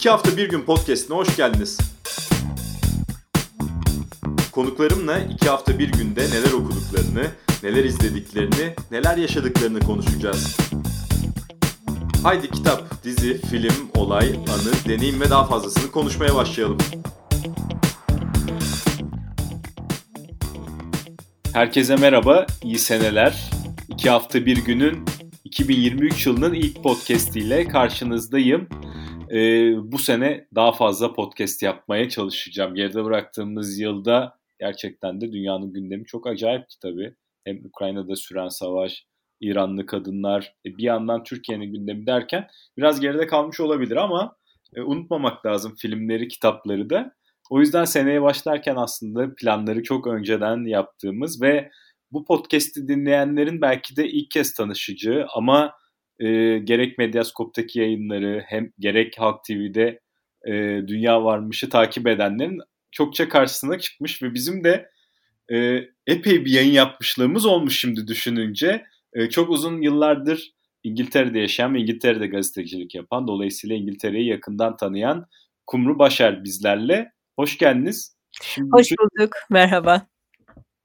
İki hafta bir gün podcastine hoş geldiniz. Konuklarımla iki hafta bir günde neler okuduklarını, neler izlediklerini, neler yaşadıklarını konuşacağız. Haydi kitap, dizi, film, olay, anı, deneyim ve daha fazlasını konuşmaya başlayalım. Herkese merhaba, iyi seneler. İki hafta bir günün 2023 yılının ilk podcast ile karşınızdayım. Ee, bu sene daha fazla podcast yapmaya çalışacağım. Geride bıraktığımız yılda gerçekten de dünyanın gündemi çok acayipti tabii. Hem Ukrayna'da süren savaş, İranlı kadınlar, e, bir yandan Türkiye'nin gündemi derken biraz geride kalmış olabilir ama e, unutmamak lazım filmleri, kitapları da. O yüzden seneye başlarken aslında planları çok önceden yaptığımız ve bu podcast'i dinleyenlerin belki de ilk kez tanışacağı ama e, gerek Medyaskop'taki yayınları hem gerek Halk TV'de e, Dünya Varmış'ı takip edenlerin çokça karşısına çıkmış ve bizim de e, epey bir yayın yapmışlığımız olmuş şimdi düşününce. E, çok uzun yıllardır İngiltere'de yaşayan ve İngiltere'de gazetecilik yapan, dolayısıyla İngiltere'yi yakından tanıyan Kumru Başar bizlerle. Hoş geldiniz. Şimdi Hoş bulduk, merhaba.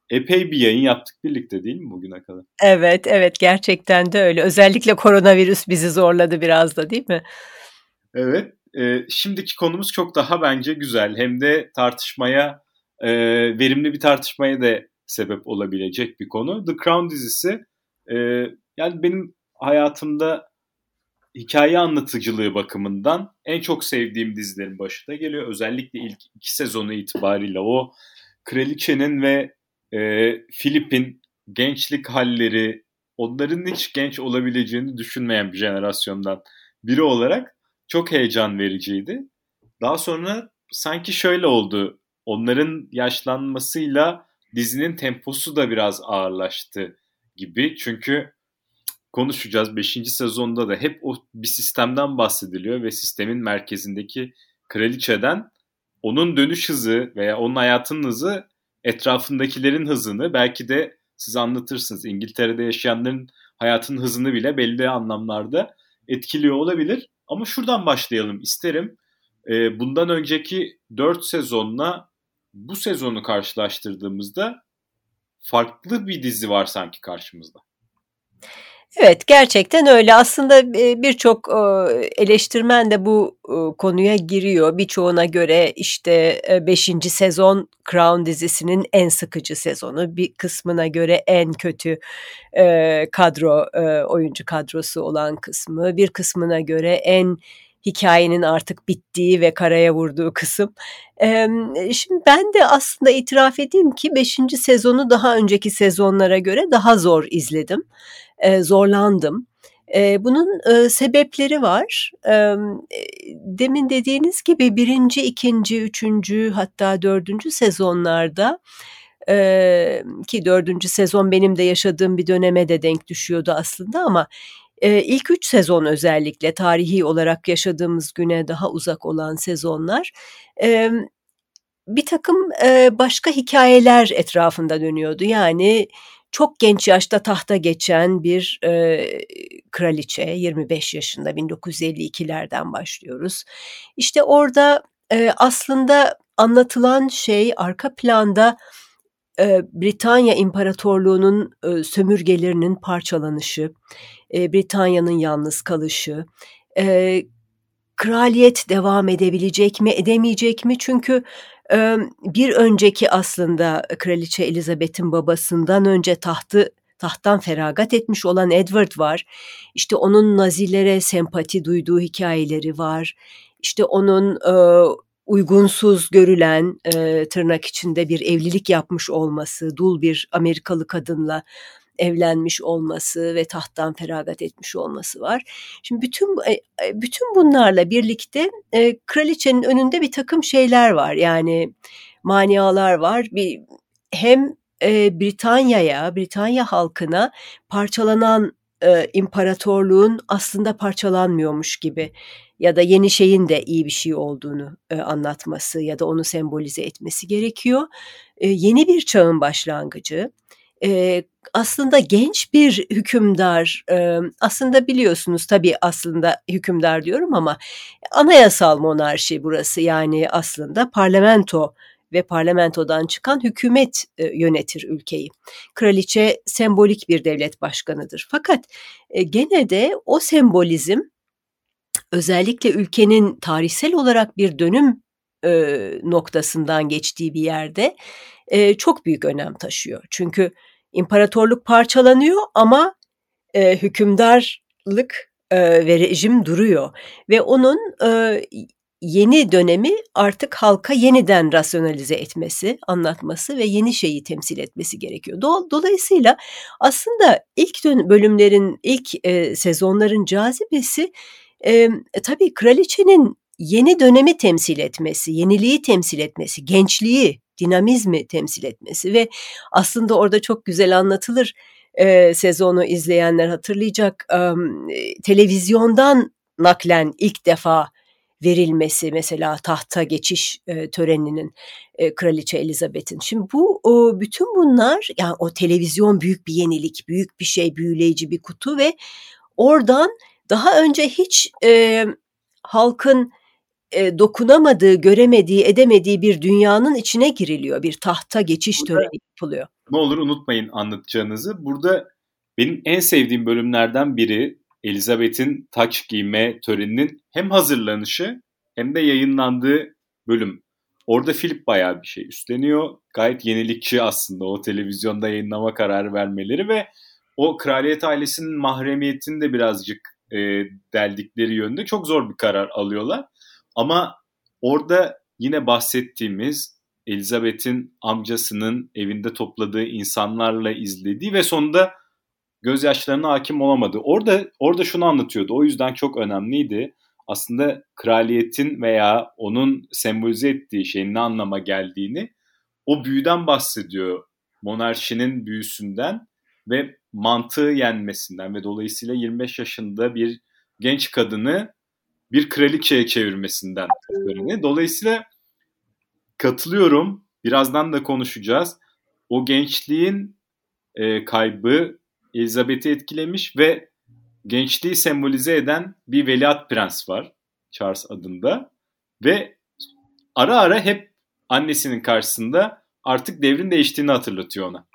Epey bir yayın yaptık birlikte değil mi bugüne kadar? Evet, evet gerçekten de öyle. Özellikle koronavirüs bizi zorladı biraz da değil mi? Evet, e, şimdiki konumuz çok daha bence güzel. Hem de tartışmaya, e, verimli bir tartışmaya da sebep olabilecek bir konu. The Crown dizisi, e, yani benim hayatımda hikaye anlatıcılığı bakımından en çok sevdiğim dizilerin başında geliyor. Özellikle ilk iki sezonu itibariyle o kraliçenin ve e, Filip'in gençlik halleri, onların hiç genç olabileceğini düşünmeyen bir jenerasyondan biri olarak çok heyecan vericiydi. Daha sonra sanki şöyle oldu. Onların yaşlanmasıyla dizinin temposu da biraz ağırlaştı gibi. Çünkü konuşacağız 5. sezonda da hep o bir sistemden bahsediliyor ve sistemin merkezindeki kraliçeden onun dönüş hızı veya onun hayatının hızı etrafındakilerin hızını belki de siz anlatırsınız. İngiltere'de yaşayanların hayatın hızını bile belli anlamlarda etkiliyor olabilir. Ama şuradan başlayalım isterim. E, bundan önceki 4 sezonla bu sezonu karşılaştırdığımızda farklı bir dizi var sanki karşımızda. Evet, gerçekten öyle. Aslında, birçok, eleştirmen de bu, konuya giriyor. Birçoğuna göre, işte, 5. sezon Crown dizisinin en sıkıcı sezonu, bir kısmına göre en kötü, kadro, oyuncu kadrosu olan kısmı, bir kısmına göre en hikayenin artık bittiği ve karaya vurduğu kısım. şimdi ben de aslında itiraf edeyim ki 5. sezonu daha önceki sezonlara göre daha zor izledim e, zorlandım. E, bunun e, sebepleri var. Demin dediğiniz gibi birinci, ikinci, üçüncü hatta dördüncü sezonlarda ki dördüncü sezon benim de yaşadığım bir döneme de denk düşüyordu aslında ama ilk üç sezon özellikle tarihi olarak yaşadığımız güne daha uzak olan sezonlar bir takım başka hikayeler etrafında dönüyordu. Yani çok genç yaşta tahta geçen bir e, kraliçe 25 yaşında 1952'lerden başlıyoruz. İşte orada e, aslında anlatılan şey arka planda e, Britanya İmparatorluğu'nun e, sömürgelerinin parçalanışı, e, Britanya'nın yalnız kalışı, e, kraliyet devam edebilecek mi edemeyecek mi? Çünkü bir önceki aslında Kraliçe Elizabeth'in babasından önce tahtı tahttan feragat etmiş olan Edward var. İşte onun Nazilere sempati duyduğu hikayeleri var. İşte onun e, uygunsuz görülen e, tırnak içinde bir evlilik yapmış olması, dul bir Amerikalı kadınla evlenmiş olması ve tahttan feragat etmiş olması var. Şimdi bütün e, e, bütün bunlarla birlikte e, kraliçenin önünde bir takım şeyler var. Yani manialar var. Bir hem Britanya'ya, Britanya halkına parçalanan imparatorluğun aslında parçalanmıyormuş gibi ya da yeni şeyin de iyi bir şey olduğunu e, anlatması ya da onu sembolize etmesi gerekiyor. E, yeni bir çağın başlangıcı e, aslında genç bir hükümdar, e, aslında biliyorsunuz tabii aslında hükümdar diyorum ama anayasal monarşi burası yani aslında parlamento ve parlamentodan çıkan hükümet yönetir ülkeyi. Kraliçe sembolik bir devlet başkanıdır. Fakat gene de o sembolizm özellikle ülkenin tarihsel olarak bir dönüm noktasından geçtiği bir yerde e, çok büyük önem taşıyor. Çünkü imparatorluk parçalanıyor ama e, hükümdarlık e, ve rejim duruyor ve onun e, yeni dönemi artık halka yeniden rasyonalize etmesi, anlatması ve yeni şeyi temsil etmesi gerekiyor. Dolayısıyla aslında ilk bölümlerin, ilk e, sezonların cazibesi e, tabii kraliçenin yeni dönemi temsil etmesi, yeniliği temsil etmesi, gençliği, dinamizmi temsil etmesi ve aslında orada çok güzel anlatılır. E, sezonu izleyenler hatırlayacak. E, televizyondan naklen ilk defa verilmesi mesela tahta geçiş e, töreninin e, Kraliçe Elizabeth'in. Şimdi bu o, bütün bunlar yani o televizyon büyük bir yenilik, büyük bir şey, büyüleyici bir kutu ve oradan daha önce hiç e, halkın e, dokunamadığı, göremediği, edemediği bir dünyanın içine giriliyor. Bir tahta geçiş Burada, töreni yapılıyor. Ne olur unutmayın anlatacağınızı. Burada benim en sevdiğim bölümlerden biri Elizabeth'in taç giyme töreninin hem hazırlanışı hem de yayınlandığı bölüm. Orada Philip bayağı bir şey üstleniyor. Gayet yenilikçi aslında o televizyonda yayınlama kararı vermeleri ve o kraliyet ailesinin mahremiyetini de birazcık e, deldikleri yönde çok zor bir karar alıyorlar. Ama orada yine bahsettiğimiz Elizabeth'in amcasının evinde topladığı insanlarla izlediği ve sonunda gözyaşlarına hakim olamadı. Orada orada şunu anlatıyordu. O yüzden çok önemliydi. Aslında kraliyetin veya onun sembolize ettiği şeyin ne anlama geldiğini o büyüden bahsediyor. Monarşinin büyüsünden ve mantığı yenmesinden ve dolayısıyla 25 yaşında bir genç kadını bir kraliçeye çevirmesinden. Dolayısıyla katılıyorum. Birazdan da konuşacağız. O gençliğin e, kaybı Elizabeth'i etkilemiş ve gençliği sembolize eden bir veliaht prens var Charles adında ve ara ara hep annesinin karşısında artık devrin değiştiğini hatırlatıyor ona.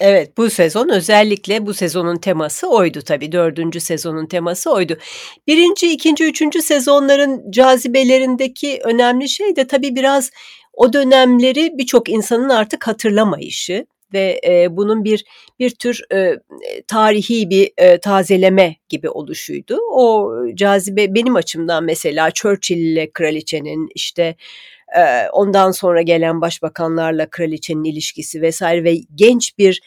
Evet bu sezon özellikle bu sezonun teması oydu tabii dördüncü sezonun teması oydu. Birinci, ikinci, üçüncü sezonların cazibelerindeki önemli şey de tabii biraz o dönemleri birçok insanın artık hatırlamayışı ve e, bunun bir bir tür e, tarihi bir e, tazeleme gibi oluşuydu. O cazibe benim açımdan mesela Churchill ile kraliçenin işte e, ondan sonra gelen başbakanlarla kraliçenin ilişkisi vesaire ve genç bir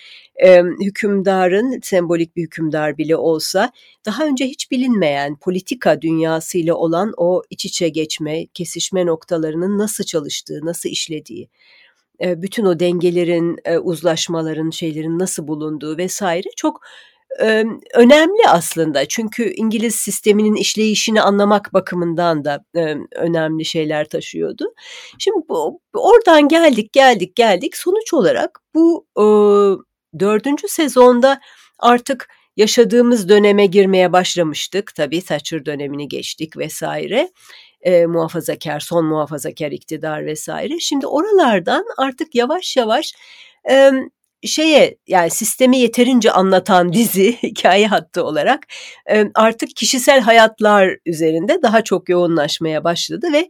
e, hükümdarın sembolik bir hükümdar bile olsa daha önce hiç bilinmeyen politika dünyasıyla olan o iç içe geçme, kesişme noktalarının nasıl çalıştığı, nasıl işlediği bütün o dengelerin, uzlaşmaların, şeylerin nasıl bulunduğu vesaire çok önemli aslında. Çünkü İngiliz sisteminin işleyişini anlamak bakımından da önemli şeyler taşıyordu. Şimdi oradan geldik, geldik, geldik. Sonuç olarak bu dördüncü sezonda artık yaşadığımız döneme girmeye başlamıştık. Tabii Thatcher dönemini geçtik vesaire e, muhafazakar, son muhafazakar iktidar vesaire. Şimdi oralardan artık yavaş yavaş e, şeye yani sistemi yeterince anlatan dizi hikaye hattı olarak artık kişisel hayatlar üzerinde daha çok yoğunlaşmaya başladı ve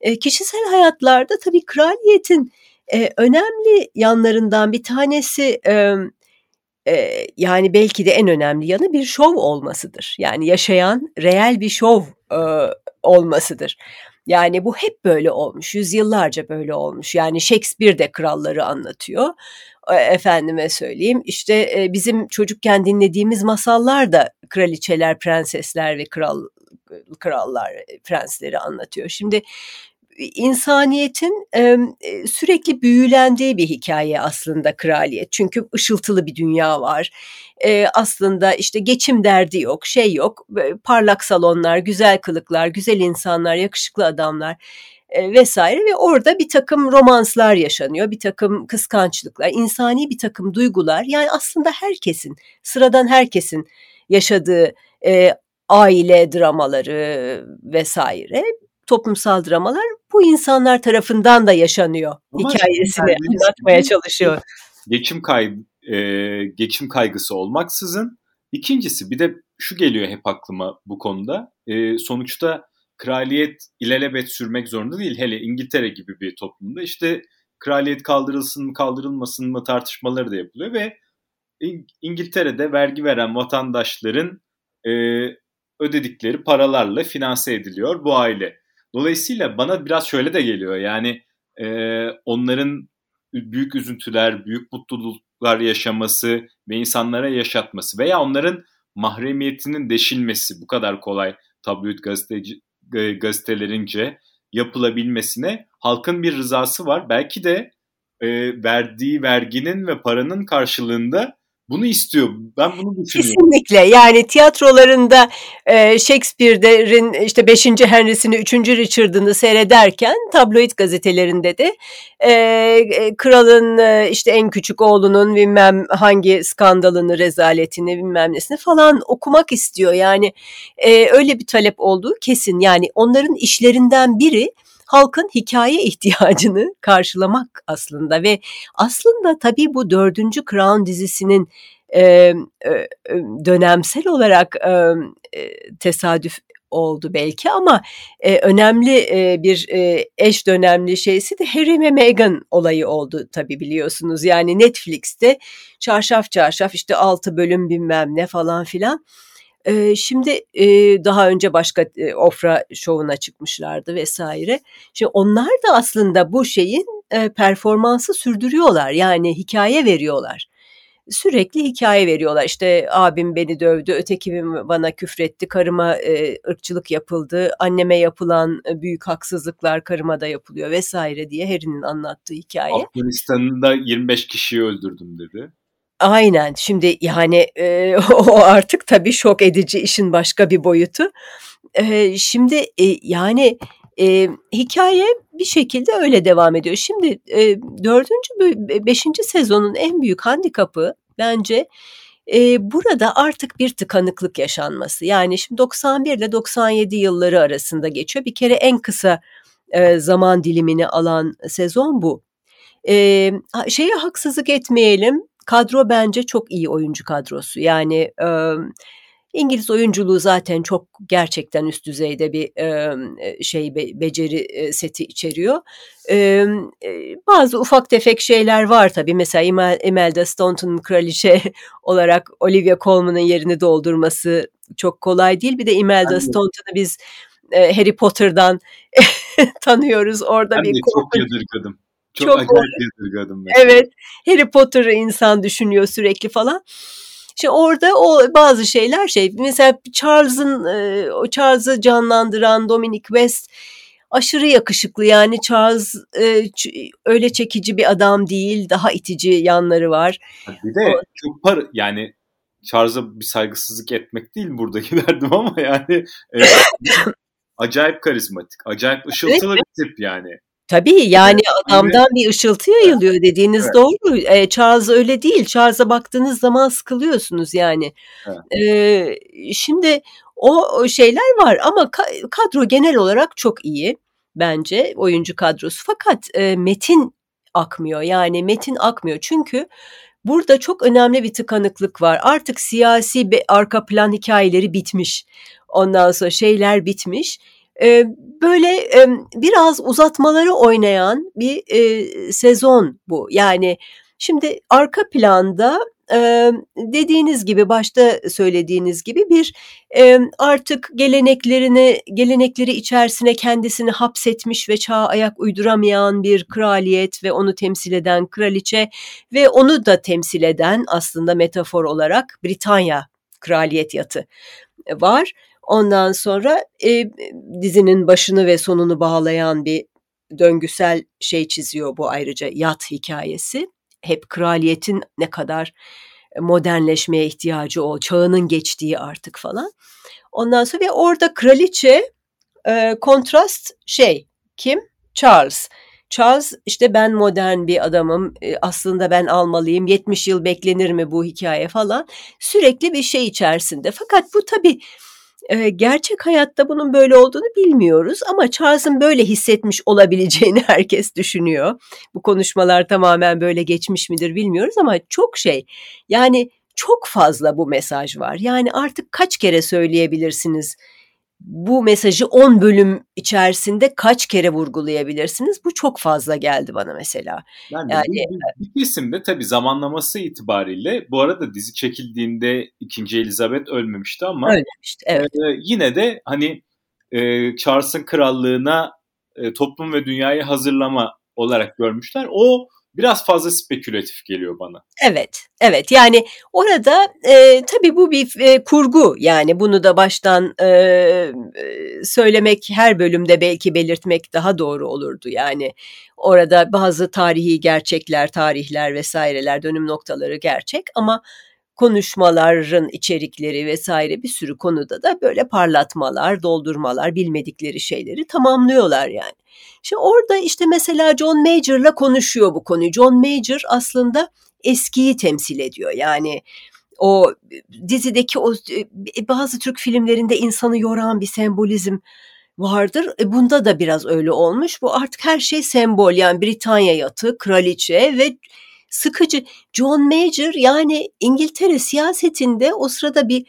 e, kişisel hayatlarda tabii kraliyetin e, önemli yanlarından bir tanesi e, yani belki de en önemli yanı bir şov olmasıdır. Yani yaşayan reel bir şov olmasıdır. Yani bu hep böyle olmuş, yüzyıllarca böyle olmuş. Yani Shakespeare de kralları anlatıyor. E, efendime söyleyeyim işte e, bizim çocukken dinlediğimiz masallar da kraliçeler, prensesler ve kral krallar, prensleri anlatıyor. Şimdi insaniyetin e, sürekli büyülendiği bir hikaye aslında kraliyet. Çünkü ışıltılı bir dünya var. E, aslında işte geçim derdi yok, şey yok. Parlak salonlar, güzel kılıklar, güzel insanlar, yakışıklı adamlar. e, vesaire ve orada bir takım romanslar yaşanıyor, bir takım kıskançlıklar, insani bir takım duygular. Yani aslında herkesin, sıradan herkesin yaşadığı e, aile dramaları vesaire, toplumsal dramalar bu insanlar tarafından da yaşanıyor Ama hikayesini anlatmaya çalışıyor. Geçim kay e, geçim kaygısı olmaksızın. İkincisi bir de şu geliyor hep aklıma bu konuda. E, sonuçta kraliyet ilelebet sürmek zorunda değil. Hele İngiltere gibi bir toplumda işte kraliyet kaldırılsın mı kaldırılmasın mı tartışmaları da yapılıyor ve İngiltere'de vergi veren vatandaşların e, ödedikleri paralarla finanse ediliyor bu aile. Dolayısıyla bana biraz şöyle de geliyor yani e, onların büyük üzüntüler, büyük mutluluklar yaşaması ve insanlara yaşatması veya onların mahremiyetinin deşilmesi bu kadar kolay tabloid gazeteci, gazetelerince yapılabilmesine halkın bir rızası var. Belki de e, verdiği verginin ve paranın karşılığında bunu istiyor. Ben bunu düşünüyorum. Kesinlikle. Yani tiyatrolarında e, Shakespeare'in işte 5. Henry'sini 3. Richard'ını seyrederken tabloid gazetelerinde de e, e, kralın e, işte en küçük oğlunun bilmem hangi skandalını, rezaletini bilmem nesini falan okumak istiyor. Yani e, öyle bir talep olduğu kesin. Yani onların işlerinden biri halkın hikaye ihtiyacını karşılamak aslında ve aslında tabii bu dördüncü Crown dizisinin e, e, dönemsel olarak e, tesadüf oldu belki ama e, önemli e, bir e, eş dönemli şeysi de Harry ve Meghan olayı oldu tabi biliyorsunuz. Yani Netflix'te çarşaf çarşaf işte altı bölüm bilmem ne falan filan şimdi daha önce başka Ofra şovuna çıkmışlardı vesaire. Şimdi onlar da aslında bu şeyin performansı sürdürüyorlar. Yani hikaye veriyorlar. Sürekli hikaye veriyorlar. İşte abim beni dövdü, öteki bana küfretti, karıma ırkçılık yapıldı, anneme yapılan büyük haksızlıklar karıma da yapılıyor vesaire diye Harry'nin anlattığı hikaye. Afganistan'da 25 kişiyi öldürdüm dedi. Aynen. Şimdi yani e, o artık tabii şok edici işin başka bir boyutu. E, şimdi e, yani e, hikaye bir şekilde öyle devam ediyor. Şimdi e, dördüncü, beşinci sezonun en büyük handikapı bence e, burada artık bir tıkanıklık yaşanması. Yani şimdi 91 ile 97 yılları arasında geçiyor. Bir kere en kısa e, zaman dilimini alan sezon bu. E, şeye haksızlık etmeyelim kadro bence çok iyi oyuncu kadrosu. Yani e, İngiliz oyunculuğu zaten çok gerçekten üst düzeyde bir e, şey be, beceri e, seti içeriyor. E, bazı ufak tefek şeyler var tabii. Mesela Imelda Staunton'un kraliçe olarak Olivia Colman'ın yerini doldurması çok kolay değil. Bir de Imelda Staunton'u biz e, Harry Potter'dan tanıyoruz. Orada ben bir de çok yadırgadım. Çok, çok acayip yadırgadım ben. Evet. Harry Potter'ı insan düşünüyor sürekli falan. Şimdi orada o bazı şeyler şey mesela Charles'ın e, o Charles'ı canlandıran Dominic West aşırı yakışıklı yani Charles e, öyle çekici bir adam değil daha itici yanları var. Bir de o, çok par yani Charles'a bir saygısızlık etmek değil buradaki derdim ama yani e, acayip karizmatik, acayip ışıltılı evet. bir tip yani. Tabii yani adamdan bir ışıltı yayılıyor dediğiniz evet. doğru. Ee, Charles öyle değil. Charles'a baktığınız zaman sıkılıyorsunuz yani. Evet. Ee, şimdi o şeyler var ama kadro genel olarak çok iyi bence oyuncu kadrosu. Fakat e, metin akmıyor yani metin akmıyor çünkü burada çok önemli bir tıkanıklık var. Artık siyasi bir arka plan hikayeleri bitmiş. Ondan sonra şeyler bitmiş e, böyle e, biraz uzatmaları oynayan bir e, sezon bu. Yani şimdi arka planda e, dediğiniz gibi başta söylediğiniz gibi bir e, artık geleneklerini gelenekleri içerisine kendisini hapsetmiş ve çağa ayak uyduramayan bir kraliyet ve onu temsil eden kraliçe ve onu da temsil eden aslında metafor olarak Britanya kraliyet yatı var. Ondan sonra e, dizinin başını ve sonunu bağlayan bir döngüsel şey çiziyor bu ayrıca yat hikayesi. Hep kraliyetin ne kadar modernleşmeye ihtiyacı o, çağının geçtiği artık falan. Ondan sonra ve orada kraliçe e, kontrast şey kim? Charles. Charles işte ben modern bir adamım e, aslında ben almalıyım 70 yıl beklenir mi bu hikaye falan sürekli bir şey içerisinde fakat bu tabii e, gerçek hayatta bunun böyle olduğunu bilmiyoruz ama Charles'ın böyle hissetmiş olabileceğini herkes düşünüyor. Bu konuşmalar tamamen böyle geçmiş midir bilmiyoruz ama çok şey yani çok fazla bu mesaj var. Yani artık kaç kere söyleyebilirsiniz bu mesajı 10 bölüm içerisinde kaç kere vurgulayabilirsiniz? Bu çok fazla geldi bana mesela. Yani, yani bir, bir, bir kesimde tabii zamanlaması itibariyle bu arada dizi çekildiğinde 2. Elizabeth ölmemişti ama ölmemişti, evet. e, yine de hani e, Charles'ın krallığına e, toplum ve dünyayı hazırlama olarak görmüşler. O biraz fazla spekülatif geliyor bana. Evet, evet. Yani orada e, tabii bu bir e, kurgu. Yani bunu da baştan e, söylemek, her bölümde belki belirtmek daha doğru olurdu. Yani orada bazı tarihi gerçekler, tarihler vesaireler, dönüm noktaları gerçek ama konuşmaların içerikleri vesaire bir sürü konuda da böyle parlatmalar, doldurmalar, bilmedikleri şeyleri tamamlıyorlar yani. Şimdi orada işte mesela John Major'la konuşuyor bu konuyu. John Major aslında eskiyi temsil ediyor. Yani o dizideki o e, bazı Türk filmlerinde insanı yoran bir sembolizm vardır. E bunda da biraz öyle olmuş. Bu artık her şey sembol yani Britanya yatı, kraliçe ve sıkıcı. John Major yani İngiltere siyasetinde o sırada bir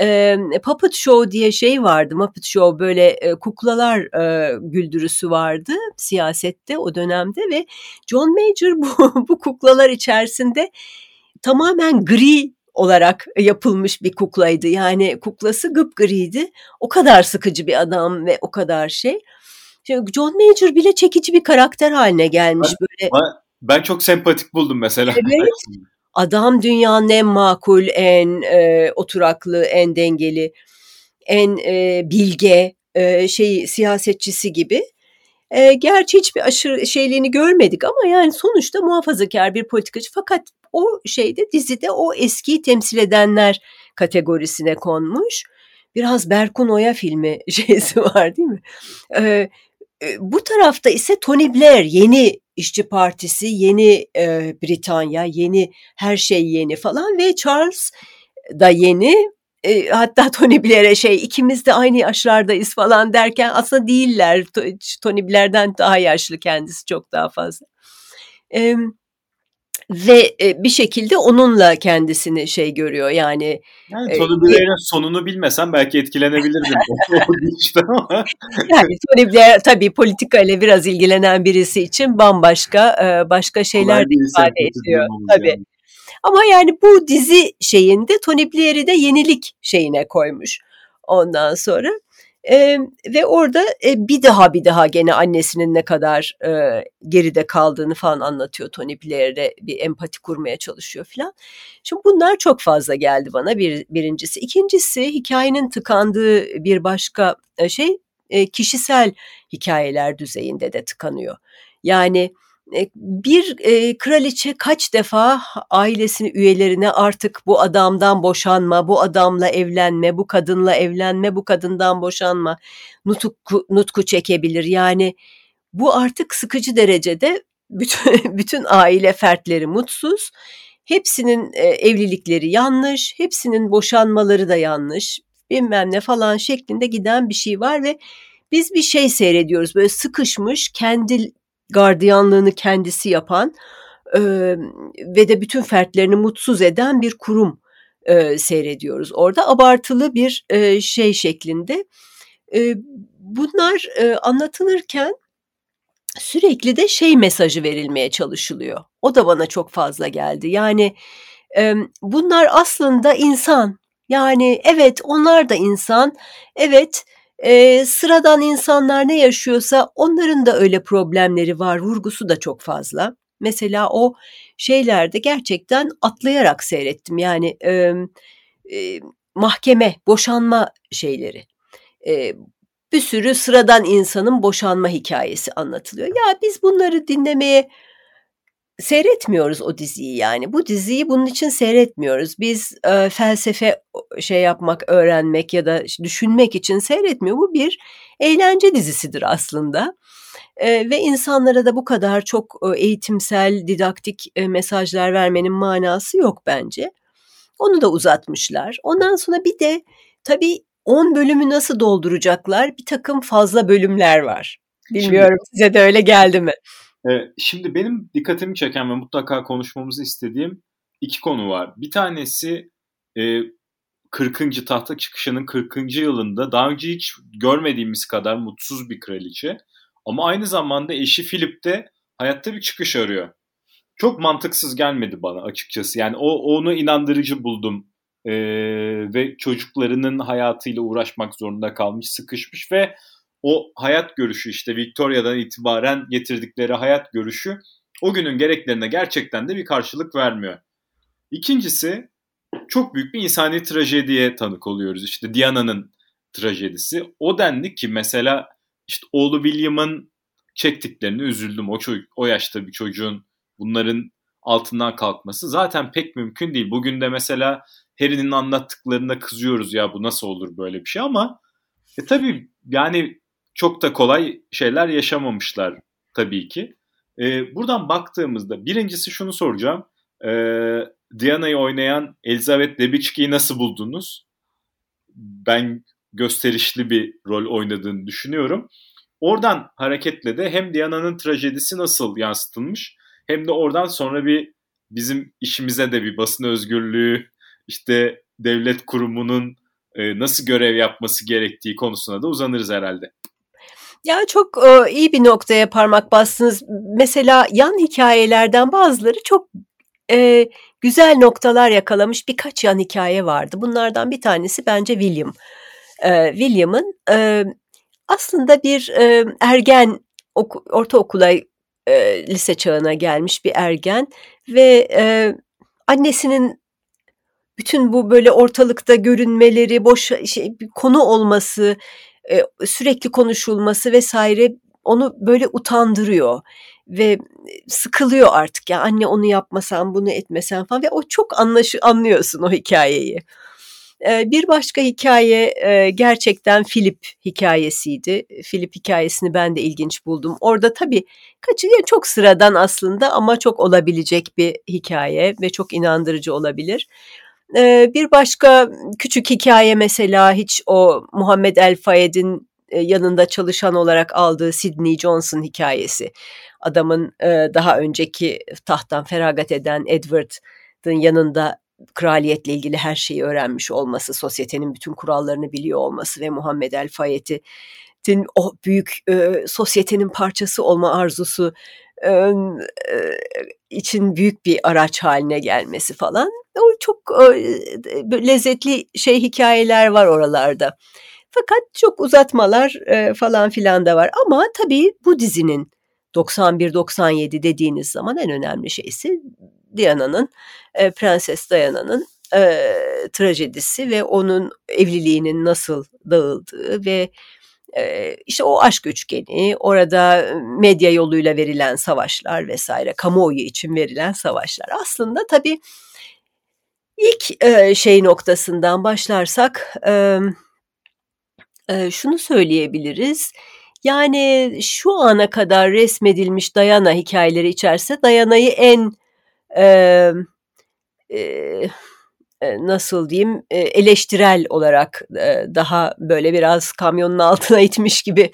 e, Puppet Show diye şey vardı. Muppet Show böyle e, kuklalar e, güldürüsü vardı siyasette o dönemde ve John Major bu, bu kuklalar içerisinde tamamen gri olarak yapılmış bir kuklaydı. Yani kuklası gıpgriydi. O kadar sıkıcı bir adam ve o kadar şey. John Major bile çekici bir karakter haline gelmiş böyle. Ben çok sempatik buldum mesela. Evet. Adam dünyanın en makul, en e, oturaklı, en dengeli, en e, bilge e, şey siyasetçisi gibi. E, gerçi hiçbir aşırı şeyliğini görmedik ama yani sonuçta muhafazakar bir politikacı. Fakat o şeyde dizide o eskiyi temsil edenler kategorisine konmuş. Biraz Berkun Oya filmi şeysi var değil mi? E, bu tarafta ise Tony Blair yeni İşçi Partisi, yeni e, Britanya, yeni her şey yeni falan ve Charles da yeni. E, hatta Tony Blair'e şey ikimiz de aynı yaşlardayız falan derken aslında değiller. Tony Blair'den daha yaşlı kendisi çok daha fazla. E, ve e, bir şekilde onunla kendisini şey görüyor yani. Yani e, Tony Blair'in sonunu bilmesem belki etkilenebilirdim. yani Tony Blair tabii politika ile biraz ilgilenen birisi için bambaşka e, başka şeyler de ifade ediyor. Tabii. Yani. Ama yani bu dizi şeyinde Tony Blair'i de yenilik şeyine koymuş. Ondan sonra e, ve orada e, bir daha bir daha gene annesinin ne kadar e, geride kaldığını falan anlatıyor Tony Blair'e bir empati kurmaya çalışıyor falan. Şimdi bunlar çok fazla geldi bana bir, birincisi. İkincisi hikayenin tıkandığı bir başka şey e, kişisel hikayeler düzeyinde de tıkanıyor. Yani e, bir e, kraliçe kaç defa ailesinin üyelerine artık bu adamdan boşanma, bu adamla evlenme, bu kadınla evlenme, bu kadından boşanma nutku, nutku çekebilir. Yani bu artık sıkıcı derecede bütün, bütün aile fertleri mutsuz. Hepsinin e, evlilikleri yanlış, hepsinin boşanmaları da yanlış, bilmem ne falan şeklinde giden bir şey var ve biz bir şey seyrediyoruz böyle sıkışmış kendi gardiyanlığını kendisi yapan e, ve de bütün fertlerini mutsuz eden bir kurum e, seyrediyoruz. Orada abartılı bir e, şey şeklinde. E, bunlar e, anlatılırken sürekli de şey mesajı verilmeye çalışılıyor. O da bana çok fazla geldi. Yani e, bunlar aslında insan. Yani evet onlar da insan. Evet e, sıradan insanlar ne yaşıyorsa onların da öyle problemleri var. Vurgusu da çok fazla. Mesela o şeylerde gerçekten atlayarak seyrettim. Yani e, e, mahkeme, boşanma şeyleri. E, bir sürü sıradan insanın boşanma hikayesi anlatılıyor. Ya biz bunları dinlemeye seyretmiyoruz o diziyi yani. Bu diziyi bunun için seyretmiyoruz. Biz e, felsefe şey yapmak, öğrenmek ya da düşünmek için seyretmiyor. Bu bir eğlence dizisidir aslında. e, ve insanlara da bu kadar çok e, eğitimsel, didaktik e, mesajlar vermenin manası yok bence. Onu da uzatmışlar. Ondan sonra bir de tabii 10 bölümü nasıl dolduracaklar? Bir takım fazla bölümler var. Bilmiyorum şimdi, size de öyle geldi mi? E, şimdi benim dikkatimi çeken ve mutlaka konuşmamızı istediğim iki konu var. Bir tanesi e, 40. tahta çıkışının 40. yılında daha önce hiç görmediğimiz kadar mutsuz bir kraliçe. Ama aynı zamanda eşi Philip de hayatta bir çıkış arıyor. Çok mantıksız gelmedi bana açıkçası. Yani o onu inandırıcı buldum. Ee, ve çocuklarının hayatıyla uğraşmak zorunda kalmış, sıkışmış ve o hayat görüşü işte Victoria'dan itibaren getirdikleri hayat görüşü o günün gereklerine gerçekten de bir karşılık vermiyor. İkincisi çok büyük bir insani trajediye tanık oluyoruz. İşte Diana'nın trajedisi. O denli ki mesela işte oğlu William'ın çektiklerini üzüldüm. O, çocuk, o yaşta bir çocuğun bunların altından kalkması zaten pek mümkün değil. Bugün de mesela Harry'nin anlattıklarına kızıyoruz ya bu nasıl olur böyle bir şey ama e tabii yani çok da kolay şeyler yaşamamışlar tabii ki. E, buradan baktığımızda birincisi şunu soracağım. E, Diana'yı oynayan Elizabeth Debicki'yi nasıl buldunuz? Ben gösterişli bir rol oynadığını düşünüyorum. Oradan hareketle de hem Diana'nın trajedisi nasıl yansıtılmış hem de oradan sonra bir bizim işimize de bir basın özgürlüğü işte devlet kurumunun e, nasıl görev yapması gerektiği konusuna da uzanırız herhalde. Ya çok e, iyi bir noktaya parmak bastınız. Mesela yan hikayelerden bazıları çok e, güzel noktalar yakalamış birkaç yan hikaye vardı. Bunlardan bir tanesi bence William. E, William'ın e, aslında bir e, ergen ok, ortaokula e, lise çağına gelmiş bir ergen ve e, annesinin bütün bu böyle ortalıkta görünmeleri, boş şey, konu olması, e, sürekli konuşulması vesaire onu böyle utandırıyor ve sıkılıyor artık ya anne onu yapmasan bunu etmesen falan ve o çok anlaşı anlıyorsun o hikayeyi. Bir başka hikaye gerçekten Philip hikayesiydi. Philip hikayesini ben de ilginç buldum. Orada tabii kaçı çok sıradan aslında ama çok olabilecek bir hikaye ve çok inandırıcı olabilir. Bir başka küçük hikaye mesela hiç o Muhammed El Fayed'in yanında çalışan olarak aldığı Sidney Johnson hikayesi. Adamın daha önceki tahttan feragat eden Edward'ın yanında kraliyetle ilgili her şeyi öğrenmiş olması, sosyetenin bütün kurallarını biliyor olması ve Muhammed El Fayed'in o büyük sosyetenin parçası olma arzusu e, e, için büyük bir araç haline gelmesi falan. O çok e, lezzetli şey hikayeler var oralarda. Fakat çok uzatmalar e, falan filan da var. Ama tabii bu dizinin 91-97 dediğiniz zaman en önemli şeysi Diana'nın, e, Prenses Diana'nın e, trajedisi ve onun evliliğinin nasıl dağıldığı ve e, işte o aşk üçgeni, orada medya yoluyla verilen savaşlar vesaire, kamuoyu için verilen savaşlar. Aslında tabii ilk şey noktasından başlarsak şunu söyleyebiliriz. Yani şu ana kadar resmedilmiş Dayana hikayeleri içerisinde Dayana'yı en e, e, nasıl diyeyim eleştirel olarak daha böyle biraz kamyonun altına itmiş gibi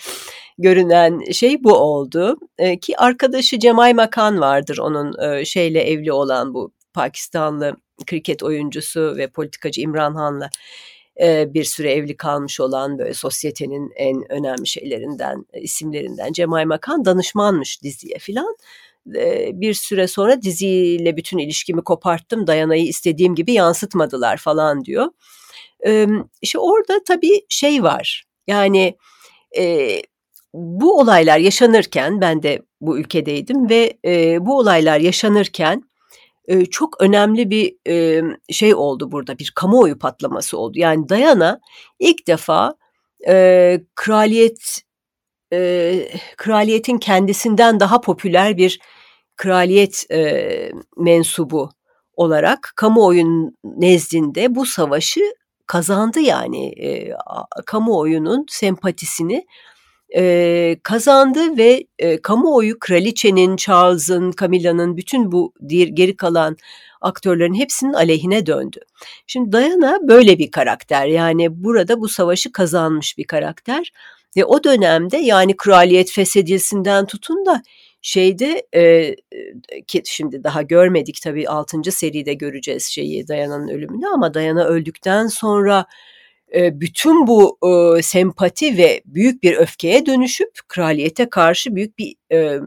görünen şey bu oldu. Ki arkadaşı Cemay Makan vardır onun şeyle evli olan bu Pakistanlı kriket oyuncusu ve politikacı İmran Han'la bir süre evli kalmış olan böyle sosyetenin en önemli şeylerinden, isimlerinden Cemay Makan danışmanmış diziye filan bir süre sonra diziyle bütün ilişkimi koparttım Dayana'yı istediğim gibi yansıtmadılar falan diyor. İşte orada tabii şey var yani bu olaylar yaşanırken ben de bu ülkedeydim ve bu olaylar yaşanırken çok önemli bir şey oldu burada bir kamuoyu patlaması oldu. Yani Dayana ilk defa kraliyet e, kraliyetin kendisinden daha popüler bir kraliyet e, mensubu olarak kamuoyunun nezdinde bu savaşı kazandı yani. E, kamuoyunun sempatisini e, kazandı ve e, kamuoyu kraliçenin, Charles'ın, Camilla'nın bütün bu geri kalan aktörlerin hepsinin aleyhine döndü. Şimdi Diana böyle bir karakter. Yani burada bu savaşı kazanmış bir karakter. Ve o dönemde yani kraliyet feshedilsinden tutun da şeyde e, ki şimdi daha görmedik tabii 6. seride göreceğiz şeyi Dayana'nın ölümünü ama Dayana öldükten sonra bütün bu e, sempati ve büyük bir öfkeye dönüşüp kraliyete karşı büyük bir e,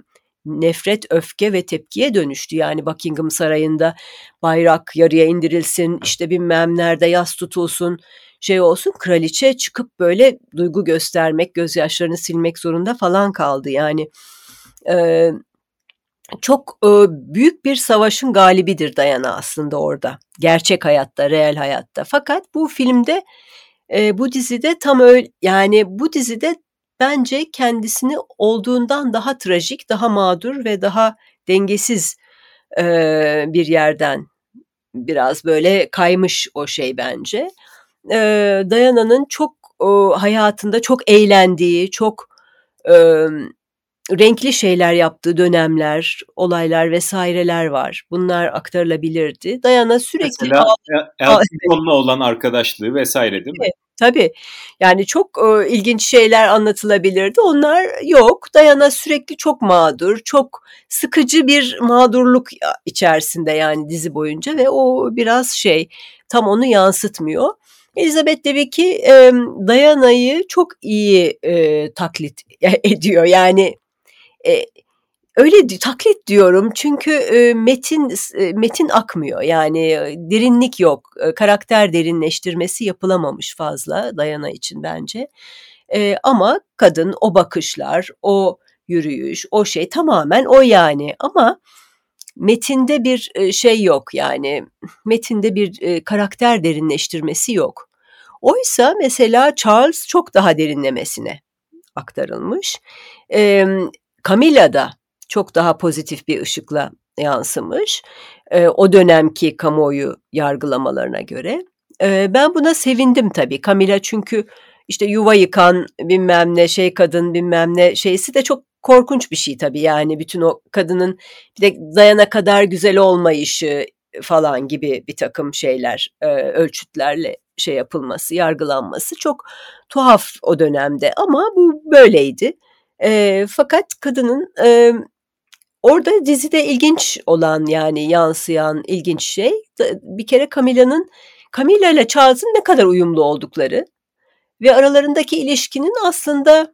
nefret, öfke ve tepkiye dönüştü. Yani Buckingham Sarayı'nda bayrak yarıya indirilsin, işte bilmem nerede yas tutulsun, şey olsun. Kraliçe çıkıp böyle duygu göstermek, gözyaşlarını silmek zorunda falan kaldı. Yani e, çok e, büyük bir savaşın galibidir Dayana aslında orada. Gerçek hayatta, reel hayatta. Fakat bu filmde, e, bu dizide tam öyle yani bu dizide bence kendisini olduğundan daha trajik, daha mağdur ve daha dengesiz e, bir yerden biraz böyle kaymış o şey bence. E, Dayana'nın çok e, hayatında çok eğlendiği, çok e, renkli şeyler yaptığı dönemler, olaylar vesaireler var. Bunlar aktarılabilirdi. Dayana sürekli... Mesela Elton olan arkadaşlığı vesaire değil mi? Evet. Tabii. Yani çok e, ilginç şeyler anlatılabilirdi. Onlar yok. Dayana sürekli çok mağdur, çok sıkıcı bir mağdurluk içerisinde yani dizi boyunca ve o biraz şey tam onu yansıtmıyor. Elizabeth de ki e, Dayana'yı çok iyi e, taklit ediyor. Yani e, öyle taklit diyorum çünkü e, metin e, metin akmıyor. Yani derinlik yok. Karakter derinleştirmesi yapılamamış fazla Dayana için bence. Ama kadın o bakışlar o yürüyüş o şey tamamen o yani. Ama metinde bir şey yok yani. Metinde bir karakter derinleştirmesi yok. Oysa mesela Charles çok daha derinlemesine aktarılmış. Camilla da çok daha pozitif bir ışıkla yansımış. E, o dönemki kamuoyu yargılamalarına göre. E, ben buna sevindim tabii. Camilla çünkü işte yuva yıkan bilmem ne şey kadın bilmem ne şeysi de çok korkunç bir şey tabii yani bütün o kadının bir de dayana kadar güzel olmayışı falan gibi bir takım şeyler e, ölçütlerle şey yapılması yargılanması çok tuhaf o dönemde ama bu böyleydi. E, fakat kadının e, orada dizide ilginç olan yani yansıyan ilginç şey bir kere Camilla'nın Camilla ile Charles'ın ne kadar uyumlu oldukları ve aralarındaki ilişkinin aslında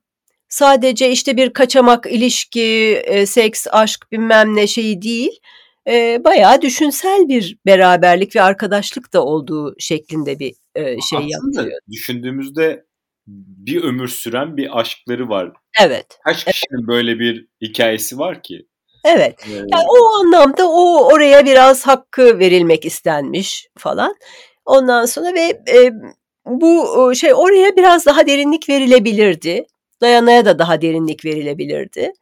sadece işte bir kaçamak ilişki, e, seks, aşk bilmem ne şeyi değil, e, bayağı düşünsel bir beraberlik ve arkadaşlık da olduğu şeklinde bir e, şey Aslında düşündüğümüzde bir ömür süren bir aşkları var. Evet. Kaç kişinin evet. böyle bir hikayesi var ki? Evet. Ee, yani o anlamda o oraya biraz hakkı verilmek istenmiş falan. Ondan sonra ve e, bu şey oraya biraz daha derinlik verilebilirdi. Dayanaya da daha derinlik verilebilirdi.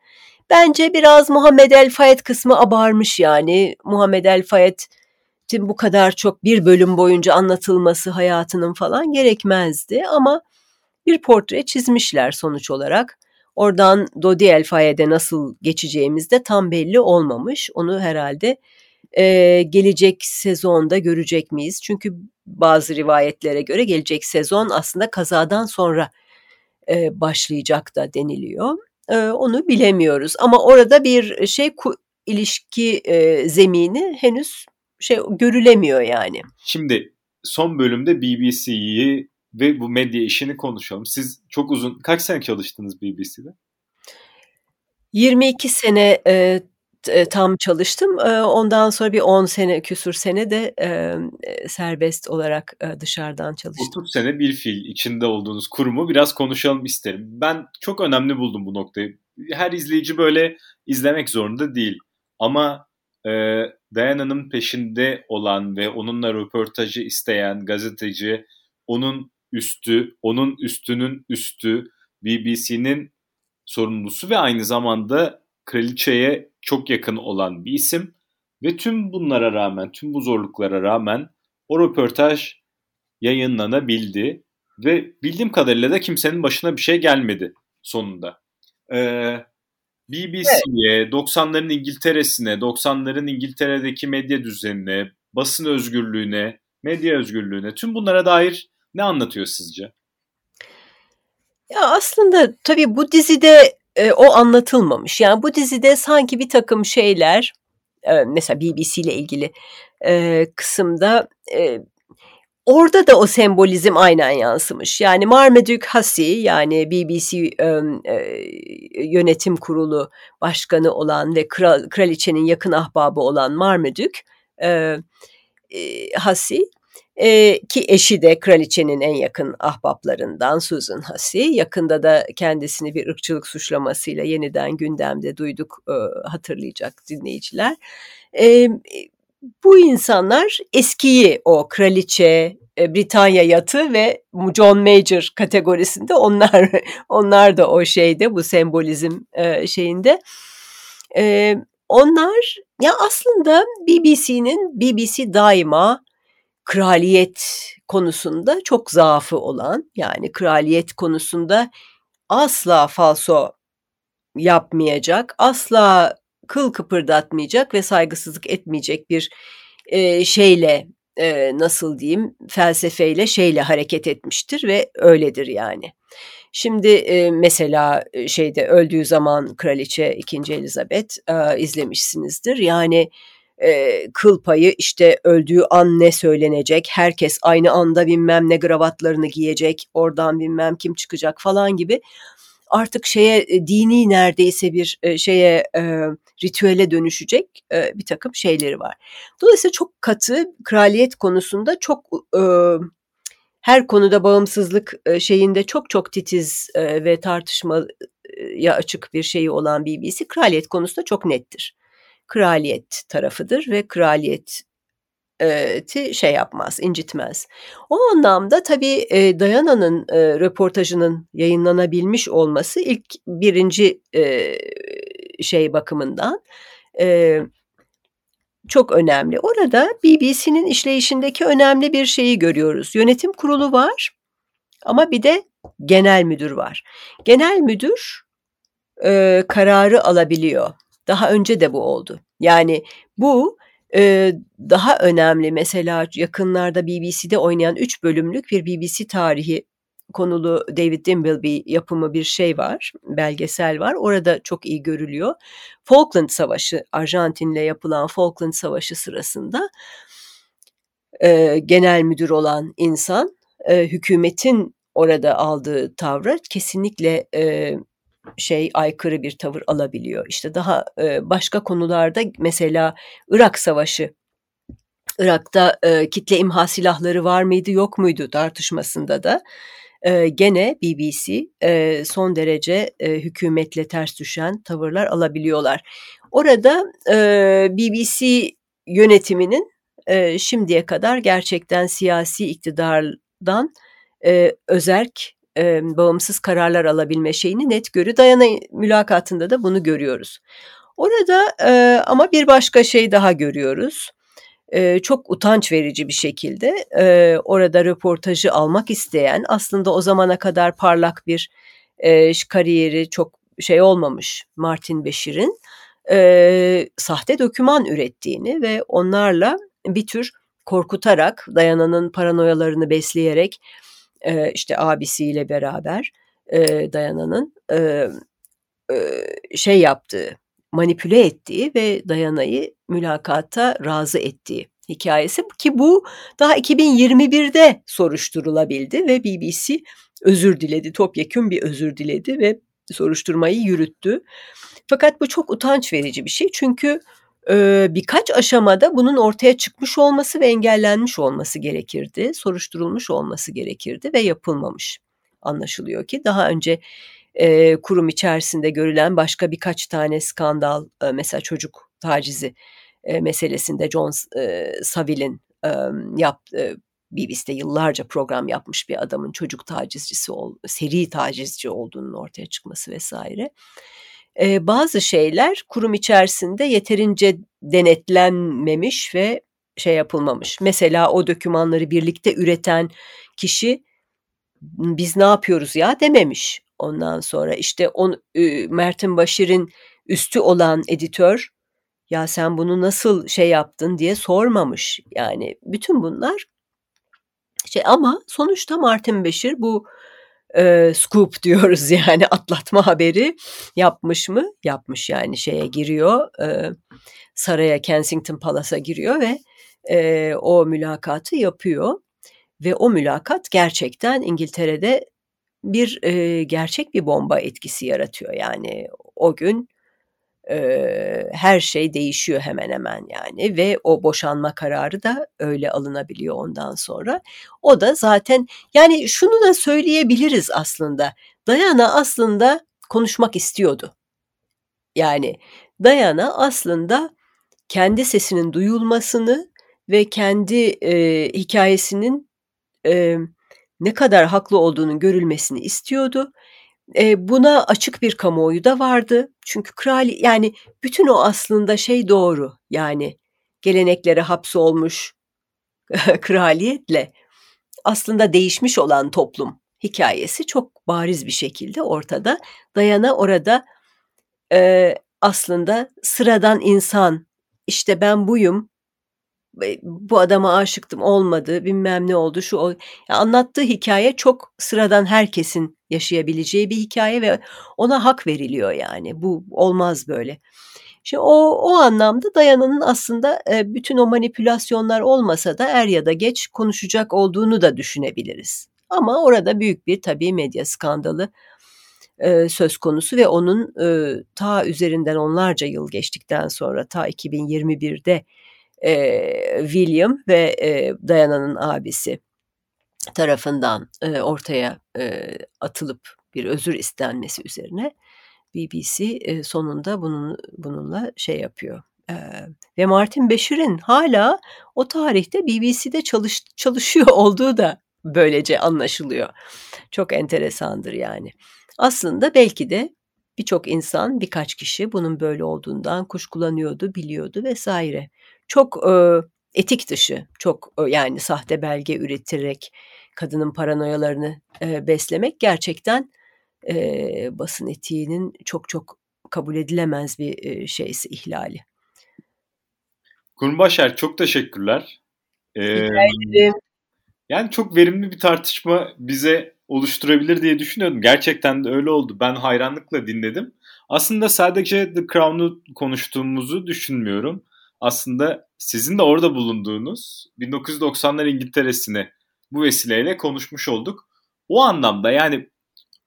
Bence biraz Muhammed El Fayed kısmı abarmış yani. Muhammed El Fayed'in bu kadar çok bir bölüm boyunca anlatılması hayatının falan gerekmezdi ama bir portre çizmişler sonuç olarak. Oradan Dodi El nasıl geçeceğimiz de tam belli olmamış. Onu herhalde e, gelecek sezonda görecek miyiz? Çünkü bazı rivayetlere göre gelecek sezon aslında kazadan sonra e, başlayacak da deniliyor. E, onu bilemiyoruz ama orada bir şey ilişki e, zemini henüz şey görülemiyor yani. Şimdi son bölümde BBC'yi ve bu medya işini konuşalım. Siz çok uzun, kaç sene çalıştınız BBC'de? 22 sene e, e, tam çalıştım. E, ondan sonra bir 10 sene, küsur sene de e, e, serbest olarak e, dışarıdan çalıştım. 30 sene bir fil içinde olduğunuz kurumu biraz konuşalım isterim. Ben çok önemli buldum bu noktayı. Her izleyici böyle izlemek zorunda değil. Ama e, Diana'nın peşinde olan ve onunla röportajı isteyen gazeteci, onun üstü, onun üstünün üstü, BBC'nin sorumlusu ve aynı zamanda kraliçeye çok yakın olan bir isim. Ve tüm bunlara rağmen, tüm bu zorluklara rağmen o röportaj yayınlanabildi ve bildiğim kadarıyla da kimsenin başına bir şey gelmedi sonunda. BBC'ye, evet. 90'ların İngiltere'sine, 90'ların İngiltere'deki medya düzenine, basın özgürlüğüne, medya özgürlüğüne tüm bunlara dair ne anlatıyor sizce? Ya aslında tabii bu dizide e, o anlatılmamış. Yani bu dizide sanki bir takım şeyler e, mesela BBC ile ilgili e, kısımda e, orada da o sembolizm aynen yansımış. Yani Marmaduke Hussey yani BBC e, e, yönetim kurulu başkanı olan ve kral, kraliçenin yakın ahbabı olan Marmaduke e, e, Hussey e, ki eşi de kraliçenin en yakın ahbaplarından Susan Hussey. Yakında da kendisini bir ırkçılık suçlamasıyla yeniden gündemde duyduk e, hatırlayacak dinleyiciler. E, bu insanlar eskiyi o kraliçe, e, Britanya yatı ve John Major kategorisinde onlar onlar da o şeyde bu sembolizm e, şeyinde. Onlar ya aslında BBC'nin BBC daima kraliyet konusunda çok zaafı olan yani kraliyet konusunda asla falso yapmayacak, asla kıl kıpırdatmayacak ve saygısızlık etmeyecek bir e, şeyle e, nasıl diyeyim felsefeyle şeyle hareket etmiştir ve öyledir yani. Şimdi e, mesela şeyde öldüğü zaman kraliçe 2. Elizabeth e, izlemişsinizdir. Yani e, kıl payı işte öldüğü an ne söylenecek, herkes aynı anda bilmem ne gravatlarını giyecek, oradan bilmem kim çıkacak falan gibi artık şeye e, dini neredeyse bir e, şeye e, ritüele dönüşecek bir takım şeyleri var. Dolayısıyla çok katı kraliyet konusunda çok her konuda bağımsızlık şeyinde çok çok titiz ve tartışmaya açık bir şeyi olan BBC kraliyet konusunda çok nettir kraliyet tarafıdır ve kraliyet şey yapmaz, incitmez. O anlamda tabii Dayana'nın röportajının yayınlanabilmiş olması ilk birinci şey bakımından çok önemli. Orada BBC'nin işleyişindeki önemli bir şeyi görüyoruz. Yönetim kurulu var ama bir de genel müdür var. Genel müdür kararı alabiliyor. Daha önce de bu oldu. Yani bu e, daha önemli mesela yakınlarda BBC'de oynayan 3 bölümlük bir BBC tarihi konulu David Dimbleby yapımı bir şey var, belgesel var. Orada çok iyi görülüyor. Falkland Savaşı, Arjantin'le yapılan Falkland Savaşı sırasında e, genel müdür olan insan e, hükümetin orada aldığı tavra kesinlikle e, şey aykırı bir tavır alabiliyor. İşte daha e, başka konularda mesela Irak Savaşı Irak'ta e, kitle imha silahları var mıydı yok muydu tartışmasında da e, gene BBC e, son derece e, hükümetle ters düşen tavırlar alabiliyorlar. Orada e, BBC yönetiminin e, şimdiye kadar gerçekten siyasi iktidardan e, özerk e, bağımsız kararlar alabilme şeyini net görü. Dayana mülakatında da bunu görüyoruz. Orada e, ama bir başka şey daha görüyoruz. E, çok utanç verici bir şekilde e, orada röportajı almak isteyen aslında o zamana kadar parlak bir e, kariyeri çok şey olmamış Martin Beşir'in e, sahte doküman ürettiğini ve onlarla bir tür korkutarak Dayana'nın paranoyalarını besleyerek e, işte abisiyle beraber e, Dayana'nın e, e, şey yaptığı, manipüle ettiği ve Dayana'yı mülakata razı ettiği hikayesi ki bu daha 2021'de soruşturulabildi ve BBC özür diledi, topyekun bir özür diledi ve soruşturmayı yürüttü. Fakat bu çok utanç verici bir şey çünkü birkaç aşamada bunun ortaya çıkmış olması ve engellenmiş olması gerekirdi. Soruşturulmuş olması gerekirdi ve yapılmamış anlaşılıyor ki. Daha önce kurum içerisinde görülen başka birkaç tane skandal mesela çocuk tacizi meselesinde John Saville'in yaptığı BBC'de yıllarca program yapmış bir adamın çocuk tacizcisi, seri tacizci olduğunun ortaya çıkması vesaire e, bazı şeyler kurum içerisinde yeterince denetlenmemiş ve şey yapılmamış. Mesela o dokümanları birlikte üreten kişi biz ne yapıyoruz ya dememiş. Ondan sonra işte on, e, Mertin Başir'in üstü olan editör ya sen bunu nasıl şey yaptın diye sormamış. Yani bütün bunlar şey ama sonuçta Martin Beşir bu e, scoop diyoruz yani atlatma haberi yapmış mı? Yapmış yani şeye giriyor e, saraya Kensington Palace'a giriyor ve e, o mülakatı yapıyor ve o mülakat gerçekten İngiltere'de bir e, gerçek bir bomba etkisi yaratıyor yani o gün e, her şey değişiyor hemen hemen yani ve o boşanma kararı da öyle alınabiliyor ondan sonra. O da zaten yani şunu da söyleyebiliriz aslında. Diana aslında konuşmak istiyordu. Yani Diana aslında kendi sesinin duyulmasını ve kendi e, hikayesinin e, ne kadar haklı olduğunun görülmesini istiyordu e, buna açık bir kamuoyu da vardı. Çünkü kral yani bütün o aslında şey doğru. Yani geleneklere hapsolmuş kraliyetle aslında değişmiş olan toplum hikayesi çok bariz bir şekilde ortada. Dayana orada e, aslında sıradan insan işte ben buyum bu adama aşıktım olmadı bilmem ne oldu şu o. Ya anlattığı hikaye çok sıradan herkesin yaşayabileceği bir hikaye ve ona hak veriliyor yani bu olmaz böyle. Şimdi o, o anlamda Dayana'nın aslında e, bütün o manipülasyonlar olmasa da er ya da geç konuşacak olduğunu da düşünebiliriz. Ama orada büyük bir tabii medya skandalı e, söz konusu ve onun e, ta üzerinden onlarca yıl geçtikten sonra ta 2021'de e, William ve e, Diana'nın abisi tarafından e, ortaya e, atılıp bir özür istenmesi üzerine BBC e, sonunda bunun bununla şey yapıyor. E, ve Martin Beşir'in hala o tarihte BBC'de çalış, çalışıyor olduğu da böylece anlaşılıyor. Çok enteresandır yani. Aslında belki de birçok insan, birkaç kişi bunun böyle olduğundan kuşkulanıyordu, biliyordu vesaire çok e, etik dışı, çok e, yani sahte belge üreterek kadının paranoyalarını e, beslemek gerçekten e, basın etiğinin çok çok kabul edilemez bir e, şeysi ihlali. Kurumbaşer çok teşekkürler. Ee, yani çok verimli bir tartışma bize oluşturabilir diye düşünüyordum. Gerçekten de öyle oldu. Ben hayranlıkla dinledim. Aslında sadece The Crown'u konuştuğumuzu düşünmüyorum aslında sizin de orada bulunduğunuz 1990'lar İngiltere'sini bu vesileyle konuşmuş olduk. O anlamda yani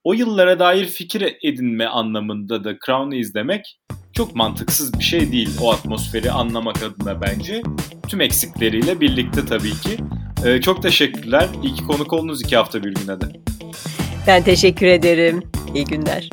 o yıllara dair fikir edinme anlamında da Crown'u izlemek çok mantıksız bir şey değil o atmosferi anlamak adına bence. Tüm eksikleriyle birlikte tabii ki. Ee, çok teşekkürler. İyi ki konuk oldunuz iki hafta bir güne de. Ben teşekkür ederim. İyi günler.